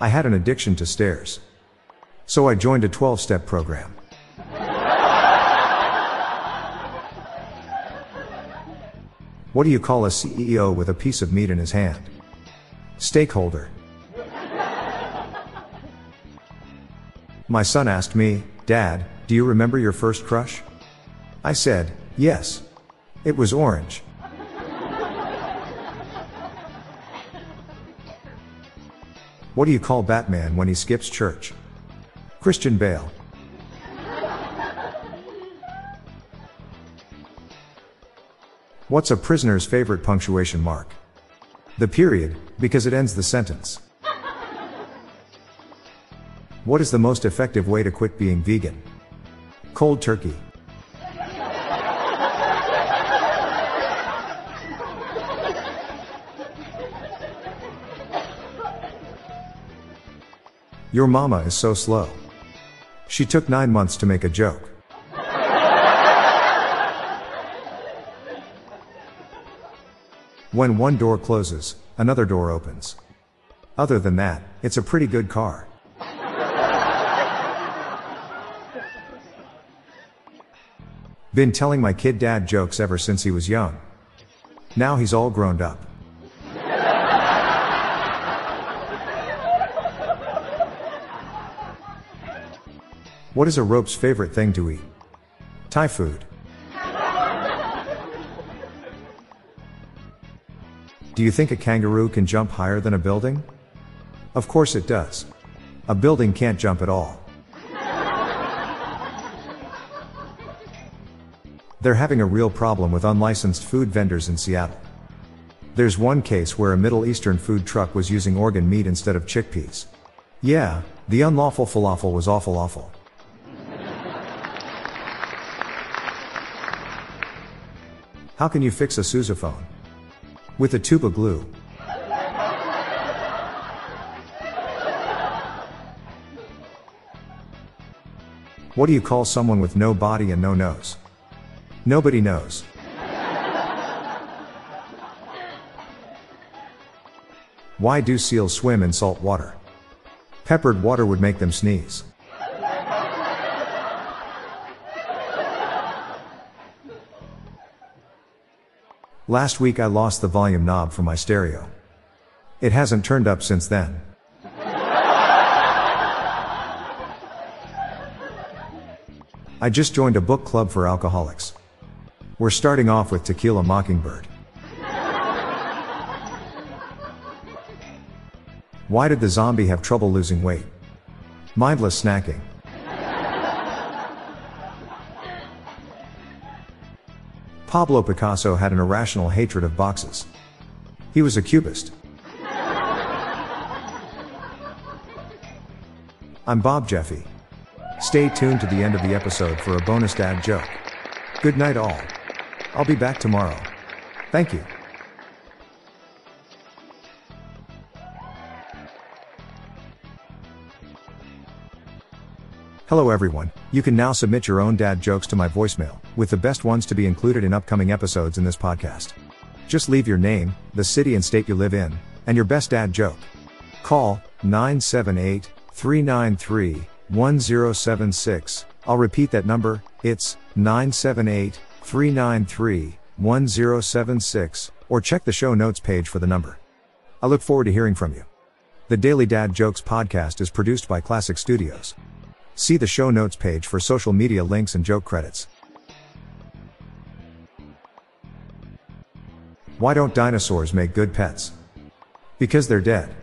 I had an addiction to stairs. So I joined a 12 step program. What do you call a CEO with a piece of meat in his hand? Stakeholder. My son asked me, Dad, do you remember your first crush? I said, Yes. It was orange. What do you call Batman when he skips church? Christian Bale. What's a prisoner's favorite punctuation mark? The period, because it ends the sentence. What is the most effective way to quit being vegan? Cold turkey. Your mama is so slow. She took nine months to make a joke. When one door closes, another door opens. Other than that, it's a pretty good car. Been telling my kid dad jokes ever since he was young. Now he's all grown up. What is a rope's favorite thing to eat? Thai food. Do you think a kangaroo can jump higher than a building? Of course it does. A building can't jump at all. They're having a real problem with unlicensed food vendors in Seattle. There's one case where a Middle Eastern food truck was using organ meat instead of chickpeas. Yeah, the unlawful falafel was awful awful. How can you fix a sousaphone? With a tube of glue. What do you call someone with no body and no nose? Nobody knows. Why do seals swim in salt water? Peppered water would make them sneeze. Last week I lost the volume knob for my stereo. It hasn't turned up since then. I just joined a book club for alcoholics. We're starting off with Tequila Mockingbird. Why did the zombie have trouble losing weight? Mindless snacking. Pablo Picasso had an irrational hatred of boxes. He was a cubist. I'm Bob Jeffy. Stay tuned to the end of the episode for a bonus dad joke. Good night, all. I'll be back tomorrow. Thank you. Hello everyone, you can now submit your own dad jokes to my voicemail, with the best ones to be included in upcoming episodes in this podcast. Just leave your name, the city and state you live in, and your best dad joke. Call 978 393 1076. I'll repeat that number, it's 978 393 1076, or check the show notes page for the number. I look forward to hearing from you. The Daily Dad Jokes podcast is produced by Classic Studios. See the show notes page for social media links and joke credits. Why don't dinosaurs make good pets? Because they're dead.